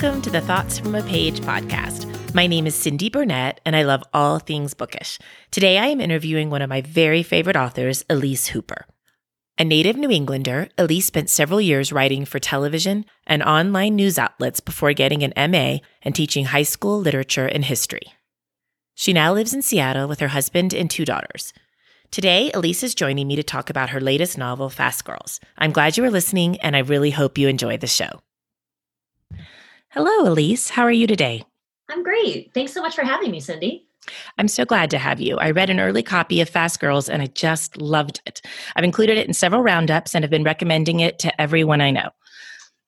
Welcome to the Thoughts from a Page podcast. My name is Cindy Burnett, and I love all things bookish. Today I am interviewing one of my very favorite authors, Elise Hooper. A native New Englander, Elise spent several years writing for television and online news outlets before getting an MA and teaching high school literature and history. She now lives in Seattle with her husband and two daughters. Today, Elise is joining me to talk about her latest novel, Fast Girls. I'm glad you are listening, and I really hope you enjoy the show. Hello, Elise. How are you today? I'm great. Thanks so much for having me, Cindy. I'm so glad to have you. I read an early copy of Fast Girls and I just loved it. I've included it in several roundups and have been recommending it to everyone I know.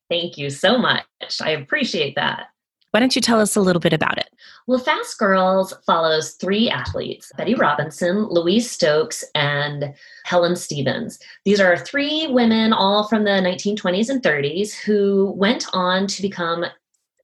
Thank you so much. I appreciate that. Why don't you tell us a little bit about it? Well, Fast Girls follows three athletes Betty Robinson, Louise Stokes, and Helen Stephens. These are three women, all from the 1920s and 30s, who went on to become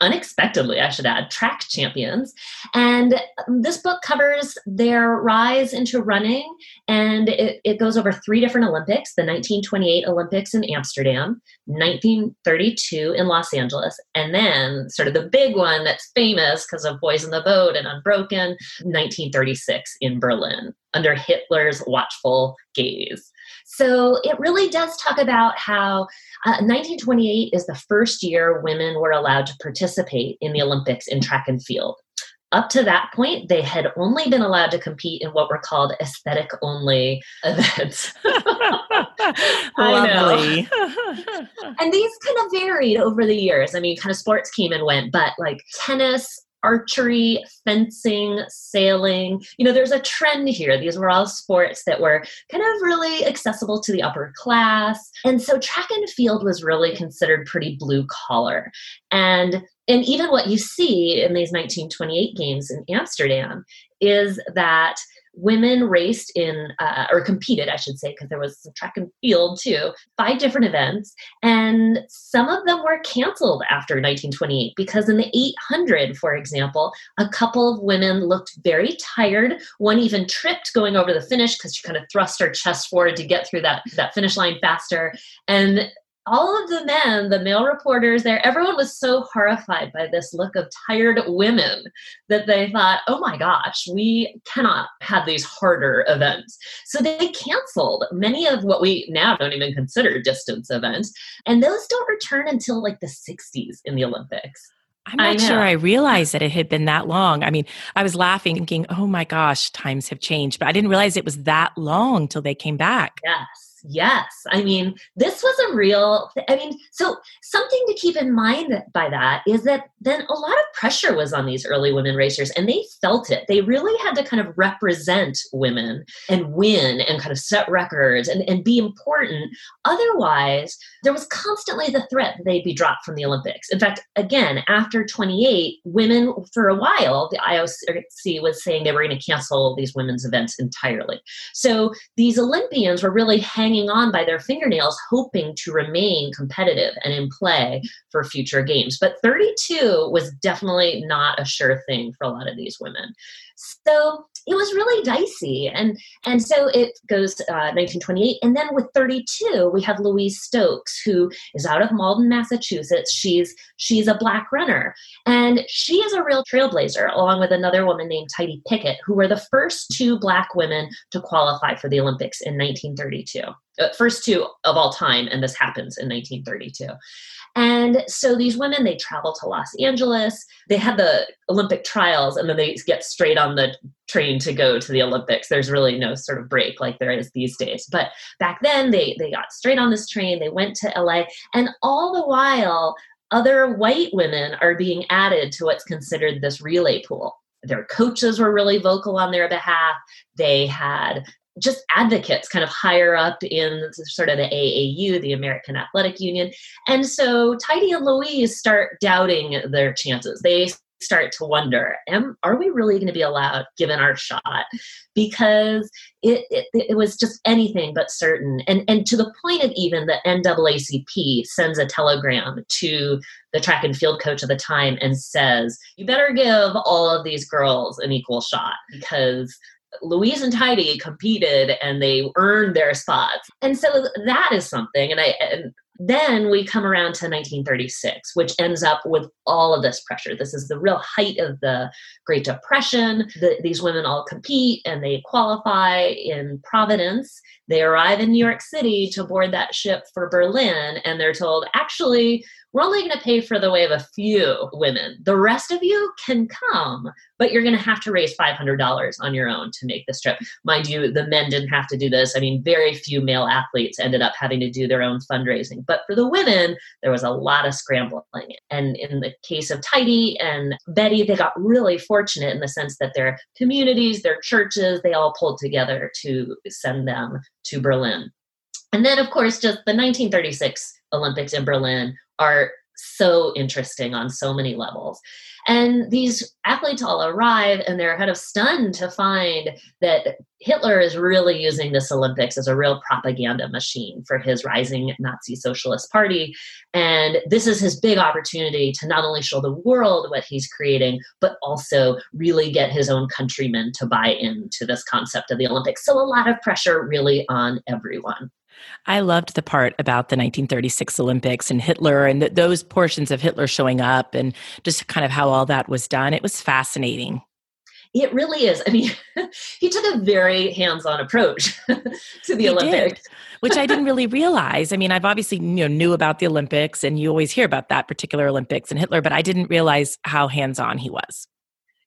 unexpectedly, I should add, track champions. And this book covers their rise into running, and it, it, goes over three different Olympics the 1928 Olympics in Amsterdam, 1932 in Los Angeles, and then sort of the big one that's famous because of Boys in the Boat and Unbroken, 1936 in Berlin, under Hitler's watchful gaze. So it really does talk about how uh, 1928 is the first year women were allowed to participate in the Olympics in track and field. Up to that point, they had only been allowed to compete in what were called aesthetic only events. Lovely. and these kind of varied over the years. I mean, kind of sports came and went, but like tennis, archery, fencing, sailing. You know, there's a trend here. These were all sports that were kind of really accessible to the upper class. And so track and field was really considered pretty blue collar. And and even what you see in these 1928 games in Amsterdam is that women raced in uh, or competed i should say because there was some track and field too five different events and some of them were canceled after 1928 because in the 800 for example a couple of women looked very tired. One even tripped going over the finish because she kind of thrust her chest forward to get through that that finish line faster and all of the men, the male reporters there, everyone was so horrified by this look of tired women that they thought, oh my gosh, we cannot have these harder events. So they canceled many of what we now don't even consider distance events. And those don't return until like the 60s in the Olympics. I'm not I sure I realized that it had been that long. I mean, I was laughing, thinking, oh my gosh, times have changed, but I didn't realize it was that long till they came back. Yes. Yes. I mean, this was a real, I mean, so something to keep in mind by that is that then a lot of pressure was on these early women racers and they felt it. They really had to kind of represent women and win and kind of set records and, and be important. Otherwise, there was constantly the threat that they'd be dropped from the Olympics. In fact, again, after 28, women, for a while, the IOC was saying they were going to cancel these women's events entirely. So these Olympians were really hanging hanging on by their fingernails, hoping to remain competitive and in play for future games. But 32 was definitely not a sure thing for a lot of these women. So it was really dicey. And, and so it goes uh, 1928. And then with 32, we have Louise Stokes, who is out of Malden, Massachusetts. She's, she's a black runner. And she is a real trailblazer, along with another woman named Tidye Pickett, who were the first two black women to qualify for the Olympics in 1932. Uh, first two of all time, and this happens in 1932. And so these women, they travel to Los Angeles. They have the Olympic trials, and then they get straight on the train to go to the Olympics. There's really no sort of break like there is these days. But back then, they they got straight on this train. They went to LA, and all the while, other white women are being added to what's considered this relay pool their coaches were really vocal on their behalf. They had just advocates kind of higher up in sort of the AAU, the American Athletic Union. And so Tidye and Louise start doubting their chances. They start to wonder am are we really going to be allowed given our shot because it, it, it was just anything but certain and and to the point of even the NAACP sends a telegram to the track and field coach of the time and says you better give all of these girls an equal shot because Louise and Tidye competed and they earned their spots. And so that is something. And I, and Then we come around to 1936, which ends up with all of this pressure. This is the real height of the Great Depression. The, these women all compete and they qualify in Providence. They arrive in New York City to board that ship for Berlin, and they're told, actually, we're only going to pay for the way of a few women. The rest of you can come, but you're going to have to raise $500 on your own to make this trip. Mind you, the men didn't have to do this. I mean, very few male athletes ended up having to do their own fundraising. But for the women, there was a lot of scrambling. And in the case of Tidye and Betty, they got really fortunate in the sense that their communities, their churches, they all pulled together to send them to Berlin. And then, of course, just the 1936 Olympics in Berlin are so interesting on so many levels. And these athletes all arrive and they're kind of stunned to find that Hitler is really using this Olympics as a real propaganda machine for his rising Nazi Socialist Party. And this is his big opportunity to not only show the world what he's creating, but also really get his own countrymen to buy into this concept of the Olympics. So a lot of pressure really on everyone. I loved the part about the 1936 Olympics and Hitler and th- those portions of Hitler showing up and just kind of how all that was done. It was fascinating. It really is. I mean, he took a very hands-on approach to the he Olympics. Did, which I didn't really realize. I mean, I've obviously you know knew about the Olympics and you always hear about that particular Olympics and Hitler, but I didn't realize how hands-on he was.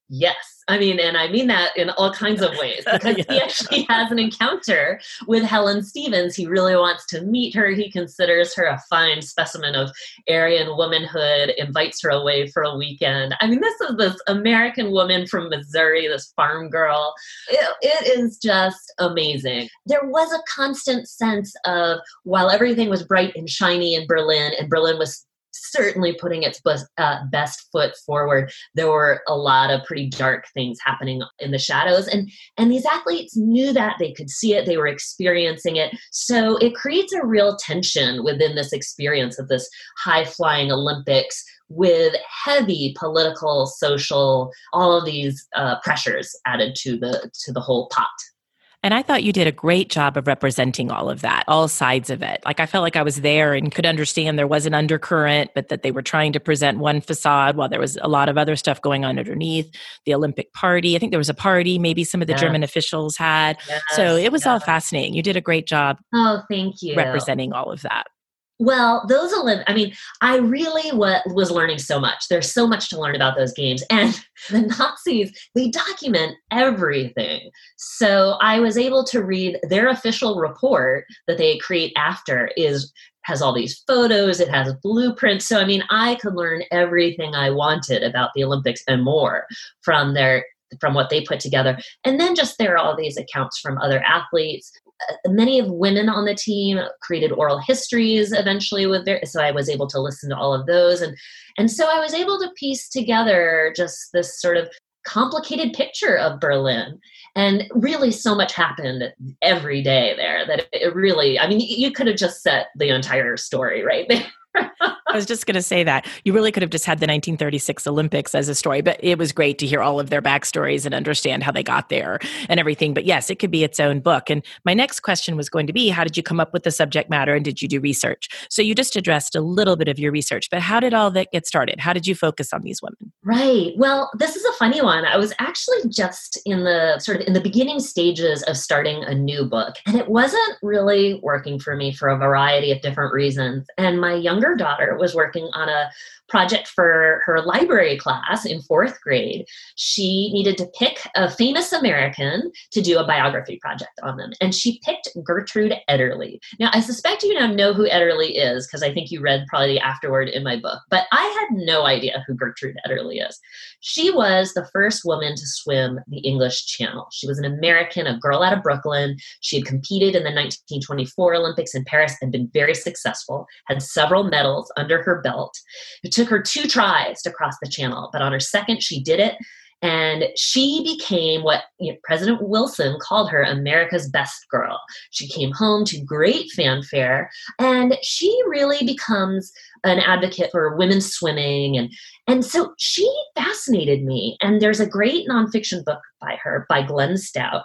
Yes. I mean, and I mean that in all kinds of ways because yeah. he actually has an encounter with Helen Stephens. He really wants to meet her. He considers her a fine specimen of Aryan womanhood, invites her away for a weekend. I mean, this is this American woman from Missouri, this farm girl. it, it is just amazing. There was a constant sense of while everything was bright and shiny in Berlin, and Berlin was certainly putting its best, uh, best foot forward. There were a lot of pretty dark things happening in the shadows and and these athletes knew that. They could see it. They were experiencing it. So it creates a real tension within this experience of this high flying olympics with heavy political social all of these uh, pressures added to the to the whole pot and I thought you did a great job of representing all of that, all sides of it. Like I felt like I was there and could understand there was an undercurrent, but that they were trying to present one facade while there was a lot of other stuff going on underneath. The Olympic party, I think there was a party maybe some of the yeah. German officials had. Yes, so it was all fascinating. You did a great job. Oh, thank you. Representing all of that. Well, those Olymp- I mean, I really w- was learning so much. There's so much to learn about those games. And the Nazis, they document everything. So I was able to read their official report that they create after is has all these photos, it has blueprints. So I mean, I could learn everything I wanted about the Olympics and more from their from what they put together. And then just there are all these accounts from other athletes Uh, many of women on the team created oral histories eventually with their so i was able to listen to all of those. And and so i was able to piece together just this sort of complicated picture of berlin. And really so much happened every day there that it really i mean you could have just set the entire story right there I was just going to say that. You really could have just had the 1936 Olympics as a story, but it was great to hear all of their backstories and understand how they got there and everything. But yes, it could be its own book. And my next question was going to be how did you come up with the subject matter and did you do research? So you just addressed a little bit of your research, but how did all that get started? How did you focus on these women? Right. Well, this is a funny one. I was actually just in the sort of in the beginning stages of starting a new book, and it wasn't really working for me for a variety of different reasons. And my younger daughter was working on a project for her library class in fourth grade, she needed to pick a famous American to do a biography project on them. And she picked Gertrude Ederle. Now, I suspect you now know who Ederle is because I think you read probably the afterword in my book, but I had no idea who Gertrude Ederle is. She was the first woman to swim the English Channel. She was an American, a girl out of Brooklyn. She had competed in the 1924 Olympics in Paris and been very successful, had several medals under her belt. It took her two tries to cross the channel, but on her second, she did it. And she became what you know, President Wilson called her America's best girl. She came home to great fanfare, and she really becomes an advocate for women's swimming. And, and so she fascinated me. And there's a great nonfiction book by her, by Glenn Stout.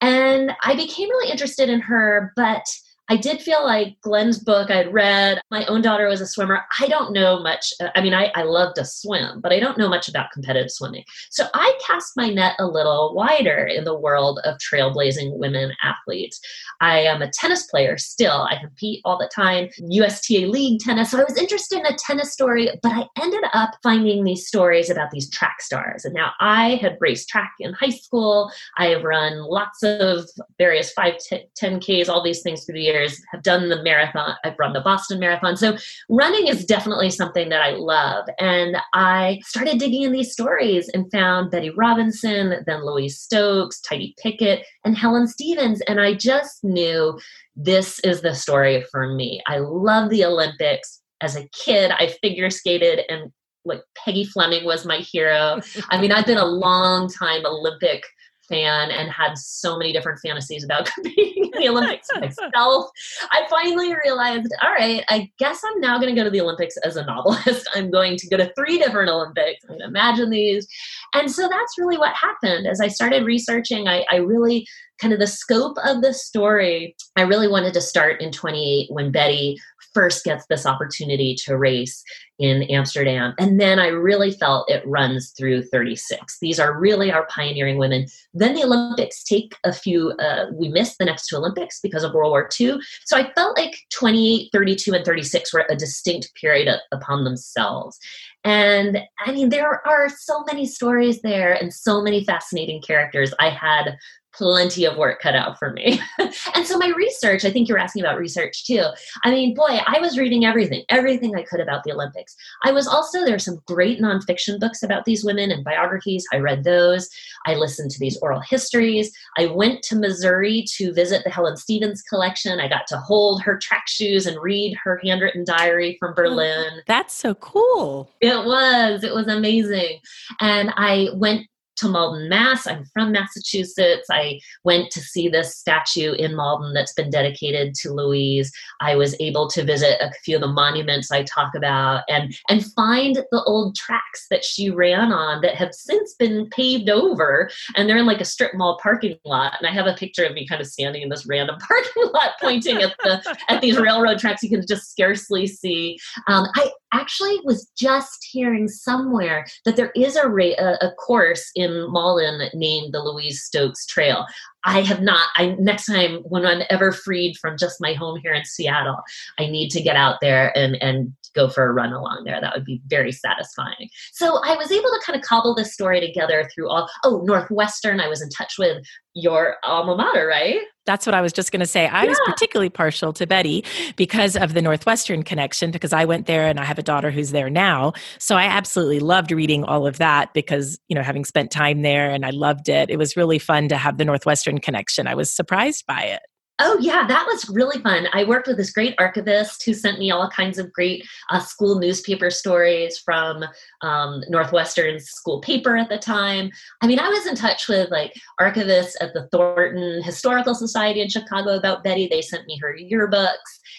And I became really interested in her, but I did feel like Glenn's book I'd read. My own daughter was a swimmer. I don't know much. I mean, I, I love to swim, but I don't know much about competitive swimming. So I cast my net a little wider in the world of trailblazing women athletes. I am a tennis player still. I compete all the time, USTA league tennis. So I was interested in a tennis story, but I ended up finding these stories about these track stars. And now I had raced track in high school. I have run lots of various 5, 10Ks, all these things through the years years, have done the marathon. I've run the Boston Marathon. So running is definitely something that I love. And I started digging in these stories and found Betty Robinson, then Louise Stokes, Tidye Pickett, and Helen Stephens. And I just knew this is the story for me. I love the Olympics. As a kid, I figure skated and like Peggy Fleming was my hero. I mean, I've been a long time Olympic fan and had so many different fantasies about competing in the Olympics myself. I finally realized, all right, I guess I'm now going to go to the Olympics as a novelist. I'm going to go to three different Olympics. I'm going to imagine these. And so that's really what happened. As I started researching, I, I really kind of the scope of the story, I really wanted to start in 28 when Betty first gets this opportunity to race in Amsterdam. And then I really felt it runs through 36. These are really our pioneering women. Then the Olympics take a few, uh, we missed the next two Olympics because of World War II. So I felt like 28, 32, and 36 were a distinct period upon themselves. And I mean, there are so many stories there and so many fascinating characters. I had plenty of work cut out for me. and so my research, I think you're asking about research too. I mean, boy, I was reading everything, everything I could about the Olympics. I was also, there's some great nonfiction books about these women and biographies. I read those. I listened to these oral histories. I went to Missouri to visit the Helen Stephens collection. I got to hold her track shoes and read her handwritten diary from oh, Berlin. That's so cool. It was. It was amazing. And I went to Malden, Mass. I'm from Massachusetts. I went to see this statue in Malden that's been dedicated to Louise. I was able to visit a few of the monuments I talk about and and find the old tracks that she ran on that have since been paved over and they're in like a strip mall parking lot. And I have a picture of me kind of standing in this random parking lot pointing at the at these railroad tracks you can just scarcely see. Um, I actually was just hearing somewhere that there is a, ra- a, course in Malden named the Louise Stokes Trail. I have not. I next time when I'm ever freed from just my home here in Seattle, I need to get out there and and go for a run along there. That would be very satisfying. So I was able to kind of cobble this story together through all. Oh, Northwestern. I was in touch with your alma mater, right? That's what I was just going to say. I yeah. was particularly partial to Betty because of the Northwestern connection, because I went there and I have a daughter who's there now. So I absolutely loved reading all of that because, you know, having spent time there and I loved it, it was really fun to have the Northwestern connection. I was surprised by it. Oh, yeah, that was really fun. I worked with this great archivist who sent me all kinds of great uh, school newspaper stories from um, Northwestern's school paper at the time. I mean, I was in touch with like archivists at the Thornton Historical Society in Chicago about Betty. They sent me her yearbooks.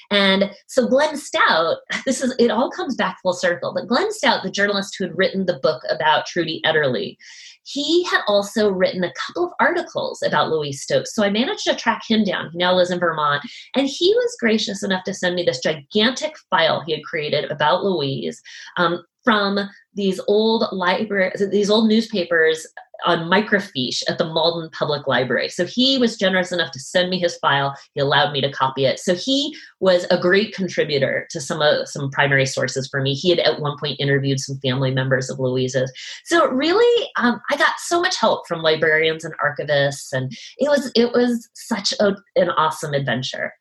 And so Glenn Stout, this is, it all comes back full circle, but Glenn Stout, the journalist who had written the book about Trudy Ederle, he had also written a couple of articles about Louise Stokes. So I managed to track him down. He now lives in Vermont. And he was gracious enough to send me this gigantic file he had created about Louise um, from these old library, these old newspapers on microfiche at the Malden Public Library. So he was generous enough to send me his file. He allowed me to copy it. So he was a great contributor to some of some primary sources for me. He had at one point interviewed some family members of Louise's. So really, um, I got so much help from librarians and archivists, and it was it was such a, an awesome adventure.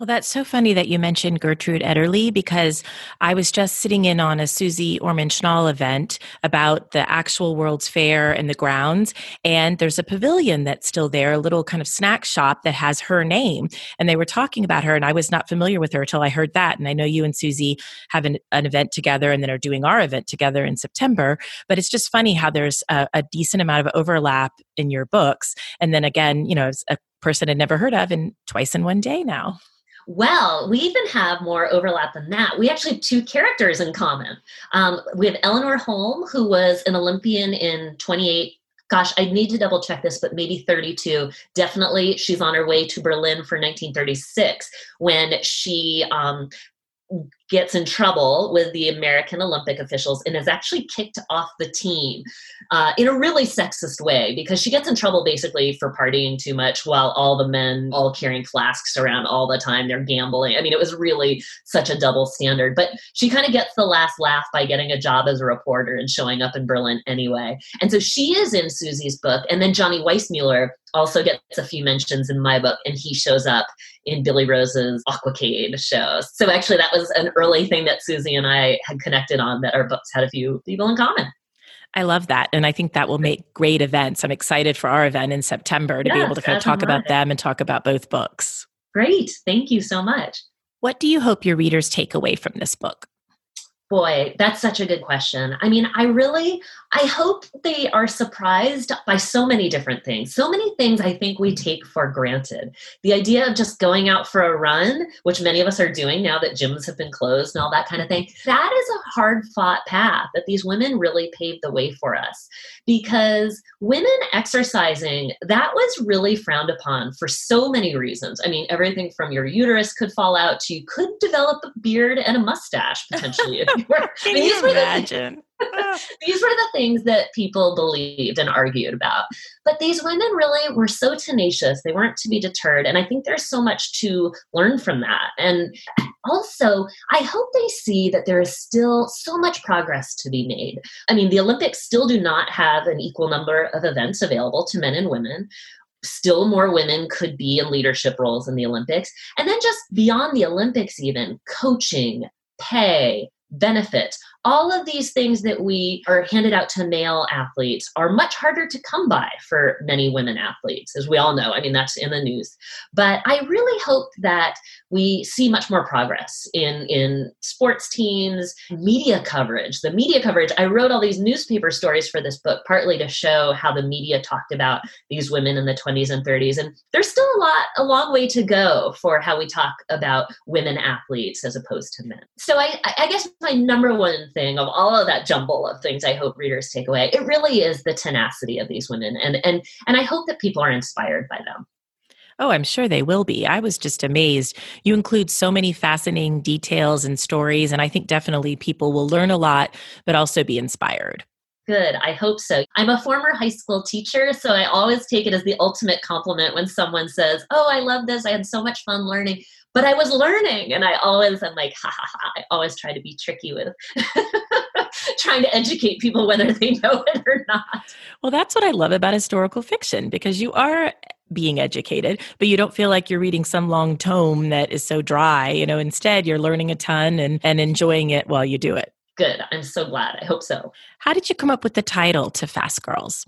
Well, that's so funny that you mentioned Gertrude Ederle because I was just sitting in on a Susie Orman Schnall event about the actual World's Fair and the grounds. And there's a pavilion that's still there, a little kind of snack shop that has her name. And they were talking about her, and I was not familiar with her until I heard that. And I know you and Susie have an, an event together and then are doing our event together in September. But it's just funny how there's a, a decent amount of overlap in your books. And then again, you know, a person I'd never heard of and twice in one day now. Well, we even have more overlap than that. We actually have two characters in common. Um, we have Eleanor Holm, who was an Olympian in 28 gosh, I need to double check this, but maybe 32. Definitely, she's on her way to Berlin for 1936 when she um, gets in trouble with the American Olympic officials and is actually kicked off the team uh, in a really sexist way because she gets in trouble basically for partying too much while all the men all carrying flasks around all the time. They're gambling. I mean, it was really such a double standard. But she kind of gets the last laugh by getting a job as a reporter and showing up in Berlin anyway. And so she is in Susie's book. And then Johnny Weissmuller also gets a few mentions in my book, and he shows up in Billy Rose's Aquacade show. So actually, that was an early thing that Susie and I had connected on that our books had a few people in common. I love that. And I think that will make great events. I'm excited for our event in September to yes, be able to kind of talk about them and talk about both books. Great. Thank you so much. What do you hope your readers take away from this book? Boy, that's such a good question. I mean, I really I hope they are surprised by so many different things. So many things I think we take for granted. The idea of just going out for a run, which many of us are doing now that gyms have been closed and all that kind of thing, that is a hard fought path that these women really paved the way for us. Because women exercising, that was really frowned upon for so many reasons. I mean, everything from your uterus could fall out to you could develop a beard and a mustache potentially. Can mean, you imagine? these were the things that people believed and argued about. But these women really were so tenacious. They weren't to be deterred. And I think there's so much to learn from that. And also, I hope they see that there is still so much progress to be made. I mean, the Olympics still do not have an equal number of events available to men and women still more women could be in leadership roles in the Olympics. And then just beyond the Olympics, even coaching, pay, benefit all of these things that we are handed out to male athletes are much harder to come by for many women athletes, as we all know. I mean, that's in the news. But I really hope that we see much more progress in, in sports teams, mm-hmm. media coverage. The media coverage, I wrote all these newspaper stories for this book, partly to show how the media talked about these women in the 20s and 30s. And there's still a lot, a long way to go for how we talk about women athletes as opposed to men. So I, I guess my number one thing of all of that jumble of things I hope readers take away. It really is the tenacity of these women and and and I hope that people are inspired by them. Oh, I'm sure they will be. I was just amazed. You include so many fascinating details and stories, and I think definitely people will learn a lot, but also be inspired. Good. I hope so. I'm a former high school teacher, so I always take it as the ultimate compliment when someone says, Oh, I love this. I had so much fun learning but I was learning. And I always am like, ha ha ha. I always try to be tricky with trying to educate people whether they know it or not. Well, that's what I love about historical fiction because you are being educated, but you don't feel like you're reading some long tome that is so dry. You know, instead, you're learning a ton and, and enjoying it while you do it. Good. I'm so glad. I hope so. How did you come up with the title to Fast Girls?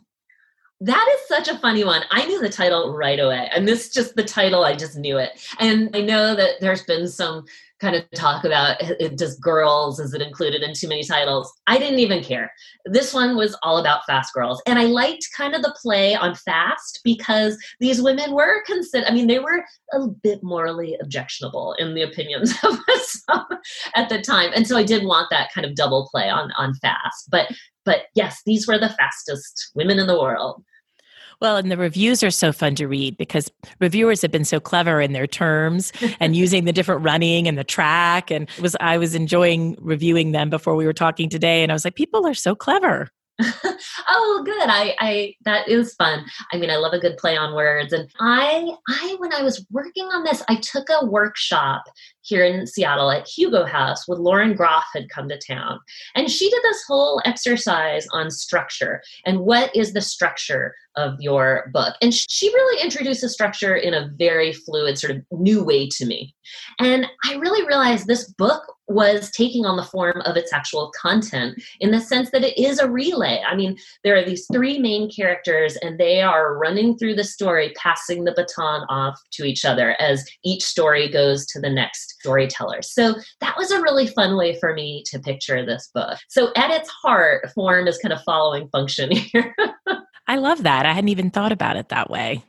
That is such a funny one. I knew the title right away. And this just the title, I just knew it. And I know that there's been some kind of talk about it, just girls, is it included in too many titles? I didn't even care. This one was all about fast girls. And I liked kind of the play on fast because these women were considered, I mean, they were a bit morally objectionable in the opinions of some at the time. And so I did want that kind of double play on, on fast. But but yes, these were the fastest women in the world. Well, and the reviews are so fun to read because reviewers have been so clever in their terms and using the different running and the track. And was I was enjoying reviewing them before we were talking today, and I was like, people are so clever. oh good. I i that is fun. I mean i love a good play on words. And i i when i was working on this i took a workshop here in seattle at hugo house with lauren groff had come to town. And she did this whole exercise on structure and what is the structure of your book and she really introduces structure in a very fluid sort of new way to me and i really realized this book was taking on the form of its actual content in the sense that it is a relay. I mean, there are these three main characters, and they are running through the story, passing the baton off to each other as each story goes to the next storyteller. So that was a really fun way for me to picture this book. So at its heart, form is kind of following function here. I love that. I hadn't even thought about it that way.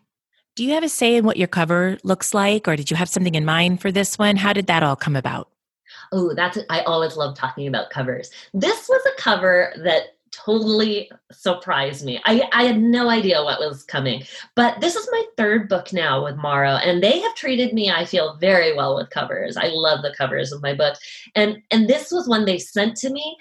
Do you have a say in what your cover looks like, or did you have something in mind for this one? How did that all come about? Oh, that's I always love talking about covers. This was a cover that totally surprised me. I, I had no idea what was coming. But this is my third book now with Morrow, and they have treated me, I feel, very well with covers. I love the covers of my books. And and this was one they sent to me.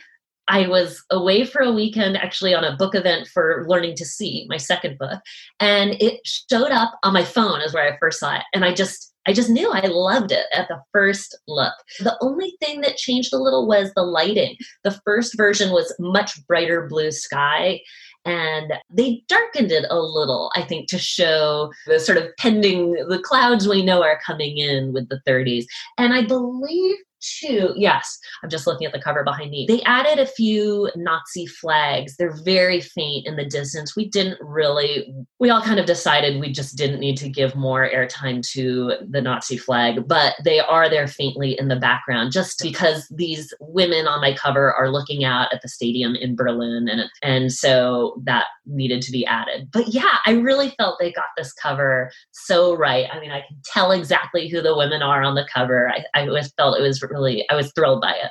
I was away for a weekend actually on a book event for Learning to See, my second book, and it showed up on my phone is where I first saw it. And I just I just knew I loved it at the first look. The only thing that changed a little was the lighting. The first version was much brighter blue sky and they darkened it a little i think to show the sort of pending the clouds we know are coming in with the 30s and i believe two, yes, I'm just looking at the cover behind me. They added a few Nazi flags. They're very faint in the distance. We didn't really, we all kind of decided we just didn't need to give more airtime to the Nazi flag, but they are there faintly in the background just because these women on my cover are looking out at the stadium in Berlin. And, and so that needed to be added. But yeah, I really felt they got this cover so right. I mean, I can tell exactly who the women are on the cover. I, I felt it was really, I was thrilled by it.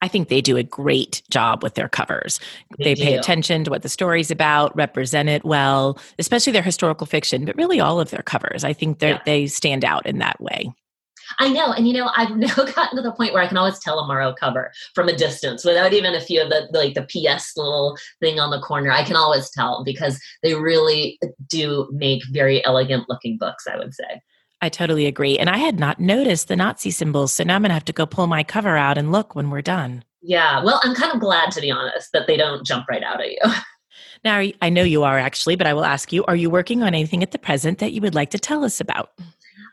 I think they do a great job with their covers. They, they pay attention to what the story's about, represent it well, especially their historical fiction, but really all of their covers. I think yeah. they stand out in that way. I know. And you know, I've now gotten to the point where I can always tell a Morrow cover from a distance without even a few of the like the PS little thing on the corner. I can always tell because they really do make very elegant looking books, I would say. I totally agree. And I had not noticed the Nazi symbols. So now I'm going to have to go pull my cover out and look when we're done. Yeah. Well, I'm kind of glad, to be honest, that they don't jump right out at you. now, I know you are actually, but I will ask you are you working on anything at the present that you would like to tell us about?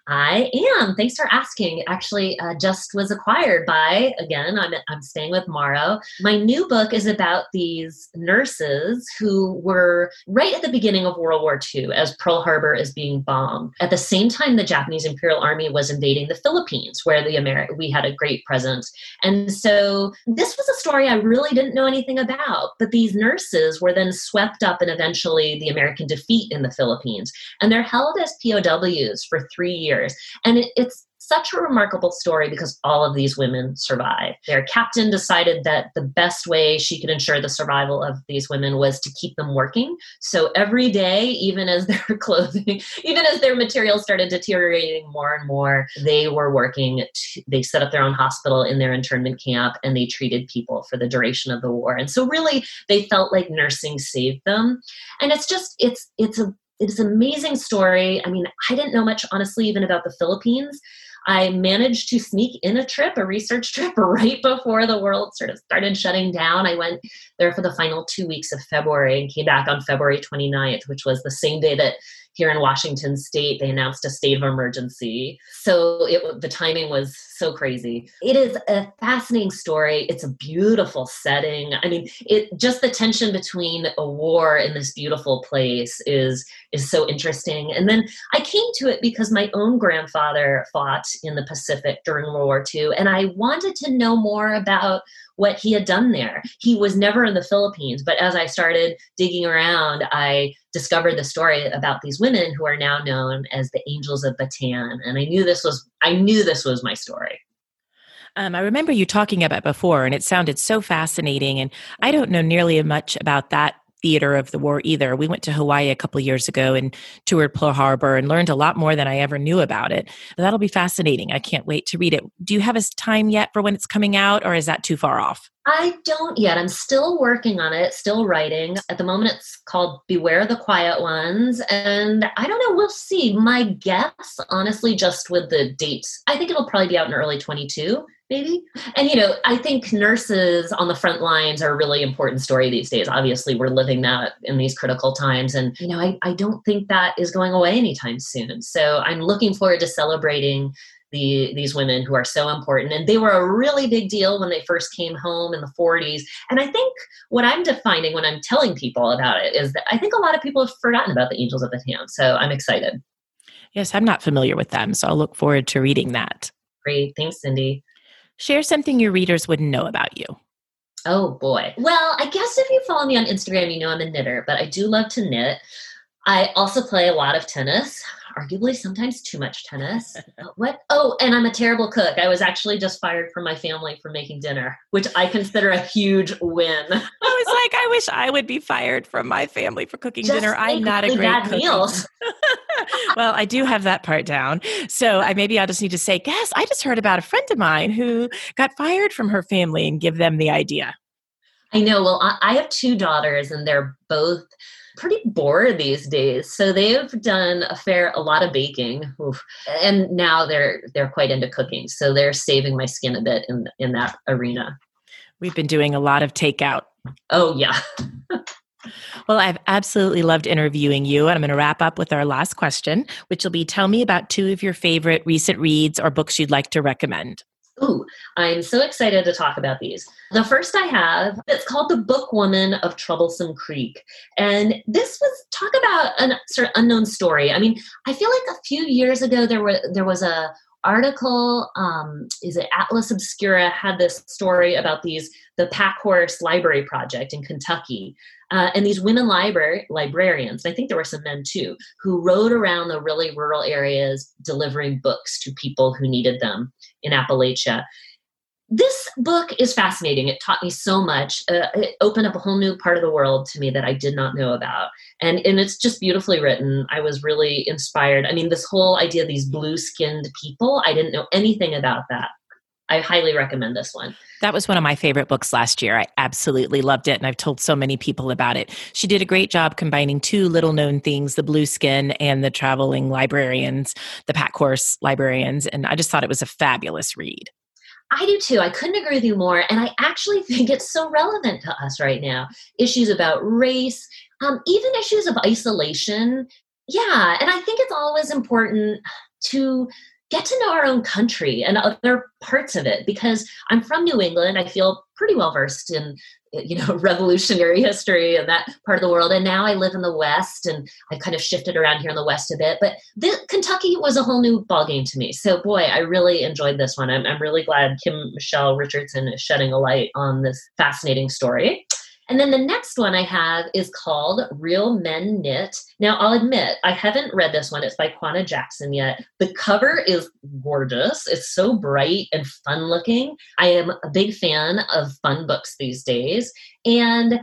I am. Thanks for asking. Actually, uh, just was acquired by, again, I'm, I'm staying with Morrow. My new book is about these nurses who were right at the beginning of World War II as Pearl Harbor is being bombed. At the same time, the Japanese Imperial Army was invading the Philippines, where the Ameri- we had a great presence. And so this was a story I really didn't know anything about. But these nurses were then swept up in eventually the American defeat in the Philippines. And they're held as POWs for three years years. And it, it's such a remarkable story because all of these women survived. Their captain decided that the best way she could ensure the survival of these women was to keep them working. So every day, even as their clothing, even as their materials started deteriorating more and more, they were working. To, they set up their own hospital in their internment camp and they treated people for the duration of the war. And so really, they felt like nursing saved them. And it's just, it's, it's a it's an amazing story. I mean, I didn't know much, honestly, even about the Philippines. I managed to sneak in a trip, a research trip, right before the world sort of started shutting down. I went there for the final two weeks of February and came back on February 29th, which was the same day that here in Washington state, they announced a state of emergency. So it, the timing was so crazy. It is a fascinating story. It's a beautiful setting. I mean, it just the tension between a war in this beautiful place is is so interesting. And then I came to it because my own grandfather fought in the Pacific during World War II, and I wanted to know more about what he had done there. He was never in the Philippines, but as I started digging around, I discovered the story about these women who are now known as the Angels of Bataan, and I knew this was I knew this was my story. Um, I remember you talking about before, and it sounded so fascinating. And I don't know nearly as much about that theater of the war either. We went to Hawaii a couple years ago and toured Pearl Harbor and learned a lot more than I ever knew about it. But that'll be fascinating. I can't wait to read it. Do you have a time yet for when it's coming out, or is that too far off? I don't yet. I'm still working on it, still writing. At the moment, it's called Beware the Quiet Ones. And I don't know, we'll see. My guess, honestly, just with the dates, I think it'll probably be out in early 22 maybe. And you know, I think nurses on the front lines are a really important story these days. Obviously, we're living that in these critical times. And you know, I, I don't think that is going away anytime soon. So I'm looking forward to celebrating the, these women who are so important. And they were a really big deal when they first came home in the 40s. And I think what I'm defining when I'm telling people about it is that I think a lot of people have forgotten about the Angels of Bataan. So I'm excited. Yes, I'm not familiar with them. So I'll look forward to reading that. Great. Thanks, Cindy. Share something your readers wouldn't know about you. Oh boy. Well, I guess if you follow me on Instagram, you know I'm a knitter, but I do love to knit. I also play a lot of tennis arguably sometimes too much tennis. what? Oh, and I'm a terrible cook. I was actually just fired from my family for making dinner, which I consider a huge win. I was like, I wish I would be fired from my family for cooking just dinner. I'm not a great bad cook. meals. well, I do have that part down. So I maybe I'll just need to say, guess I just heard about a friend of mine who got fired from her family and give them the idea. I know. Well, I have two daughters, and they're both pretty bored these days. So they've done a fair a lot of baking, Oof. and now they're they're quite into cooking. So they're saving my skin a bit in in that arena. We've been doing a lot of takeout. Oh yeah. Well, I've absolutely loved interviewing you. And I'm going to wrap up with our last question, which will be tell me about two of your favorite recent reads or books you'd like to recommend. Ooh, I'm so excited to talk about these. The first I have, it's called The Book Woman of Troublesome Creek. And this was talk about a sort of unknown story. I mean, I feel like a few years ago there were there was a article um, is it atlas obscura had this story about these the packhorse library project in kentucky uh, and these women library librarians i think there were some men too who rode around the really rural areas delivering books to people who needed them in appalachia this book is fascinating. It taught me so much. Uh, it opened up a whole new part of the world to me that I did not know about. And, and it's just beautifully written. I was really inspired. I mean, this whole idea of these blue skinned people, I didn't know anything about that. I highly recommend this one. That was one of my favorite books last year. I absolutely loved it, and I've told so many people about it. She did a great job combining two little known things the blue skin and the traveling librarians, the pack horse librarians. And I just thought it was a fabulous read. I do too. I couldn't agree with you more. And I actually think it's so relevant to us right now. Issues about race, um, even issues of isolation. Yeah. And I think it's always important to get to know our own country and other parts of it because I'm from New England. I feel pretty well versed in you know revolutionary history and that part of the world. And now i live in the west and i've kind of shifted around here in the west a bit. But this, kentucky was a whole new ballgame to me. So boy i really enjoyed this one. I'm, I'm really glad kim michele richardson is shedding a light on this fascinating story and then the next one I have is called Real Men Knit. Now, I'll admit, I haven't read this one. It's by Kwana Jackson yet. The cover is gorgeous. It's so bright and fun looking. I am a big fan of fun books these days. And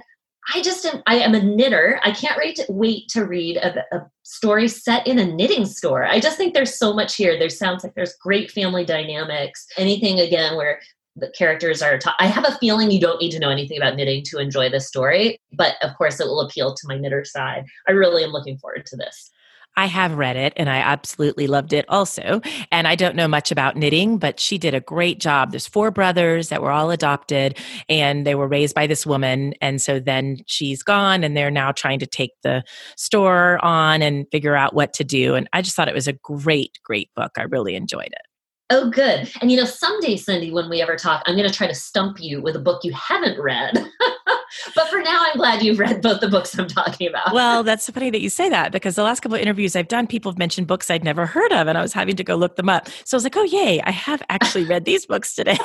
I just am, I am a knitter. I can't wait to, wait to read a, a story set in a knitting store. I just think there's so much here. There sounds like there's great family dynamics. Anything again where the characters are ta- i have a feeling you don't need to know anything about knitting to enjoy this story but of course it will appeal to my knitter side i really am looking forward to this I have read it and I absolutely loved it also. And I don't know much about knitting, but she did a great job. There's four brothers that were all adopted and they were raised by this woman. And so then she's gone and they're now trying to take the store on and figure out what to do. And I just thought it was a great, great book. I really enjoyed it. Oh, good. And you know, someday, Cindy, when we ever talk, I'm going to try to stump you with a book you haven't read. but for now, I'm glad you've read both the books I'm talking about. Well, that's so funny that you say that because the last couple of interviews I've done, people have mentioned books I'd never heard of, and I was having to go look them up. So I was like, oh, yay, I have actually read these books today.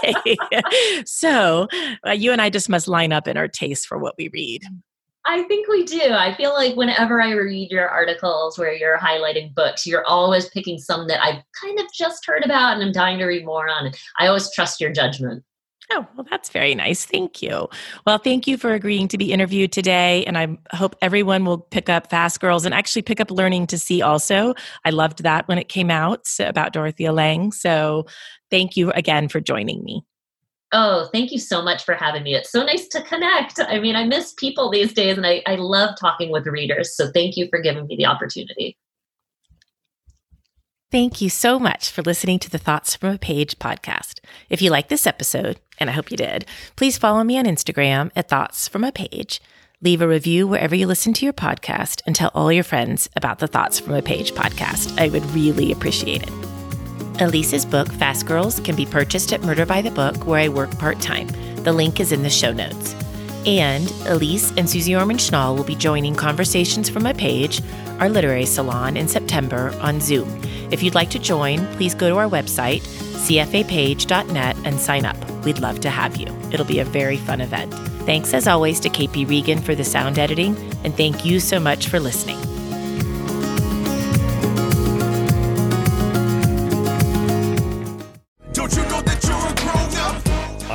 so uh, you and I just must line up in our taste for what we read. I think we do. I feel like whenever I read your articles where you're highlighting books, you're always picking some that I've kind of just heard about and I'm dying to read more on. I always trust your judgment. Oh, well, that's very nice. Thank you. Well, thank you for agreeing to be interviewed today. And I hope everyone will pick up Fast Girls and actually pick up Learning to See also. I loved that when it came out about Dorothea Lange. So thank you again for joining me. Oh, thank you so much for having me. It's so nice to connect. I mean, I miss people these days and I, I love talking with readers. So thank you for giving me the opportunity. Thank you so much for listening to the Thoughts from a Page podcast. If you like this episode, and I hope you did, please follow me on Instagram at Thoughts from a Page. Leave a review wherever you listen to your podcast and tell all your friends about the Thoughts from a Page podcast. I would really appreciate it. Elise's book, Fast Girls, can be purchased at Murder by the Book, where I work part time. The link is in the show notes. And Elise and Susie Orman Schnall will be joining Conversations from a Page, our literary salon, in September on Zoom. If you'd like to join, please go to our website, cfapage.net, and sign up. We'd love to have you. It'll be a very fun event. Thanks as always to KP Regan for the sound editing, and thank you so much for listening.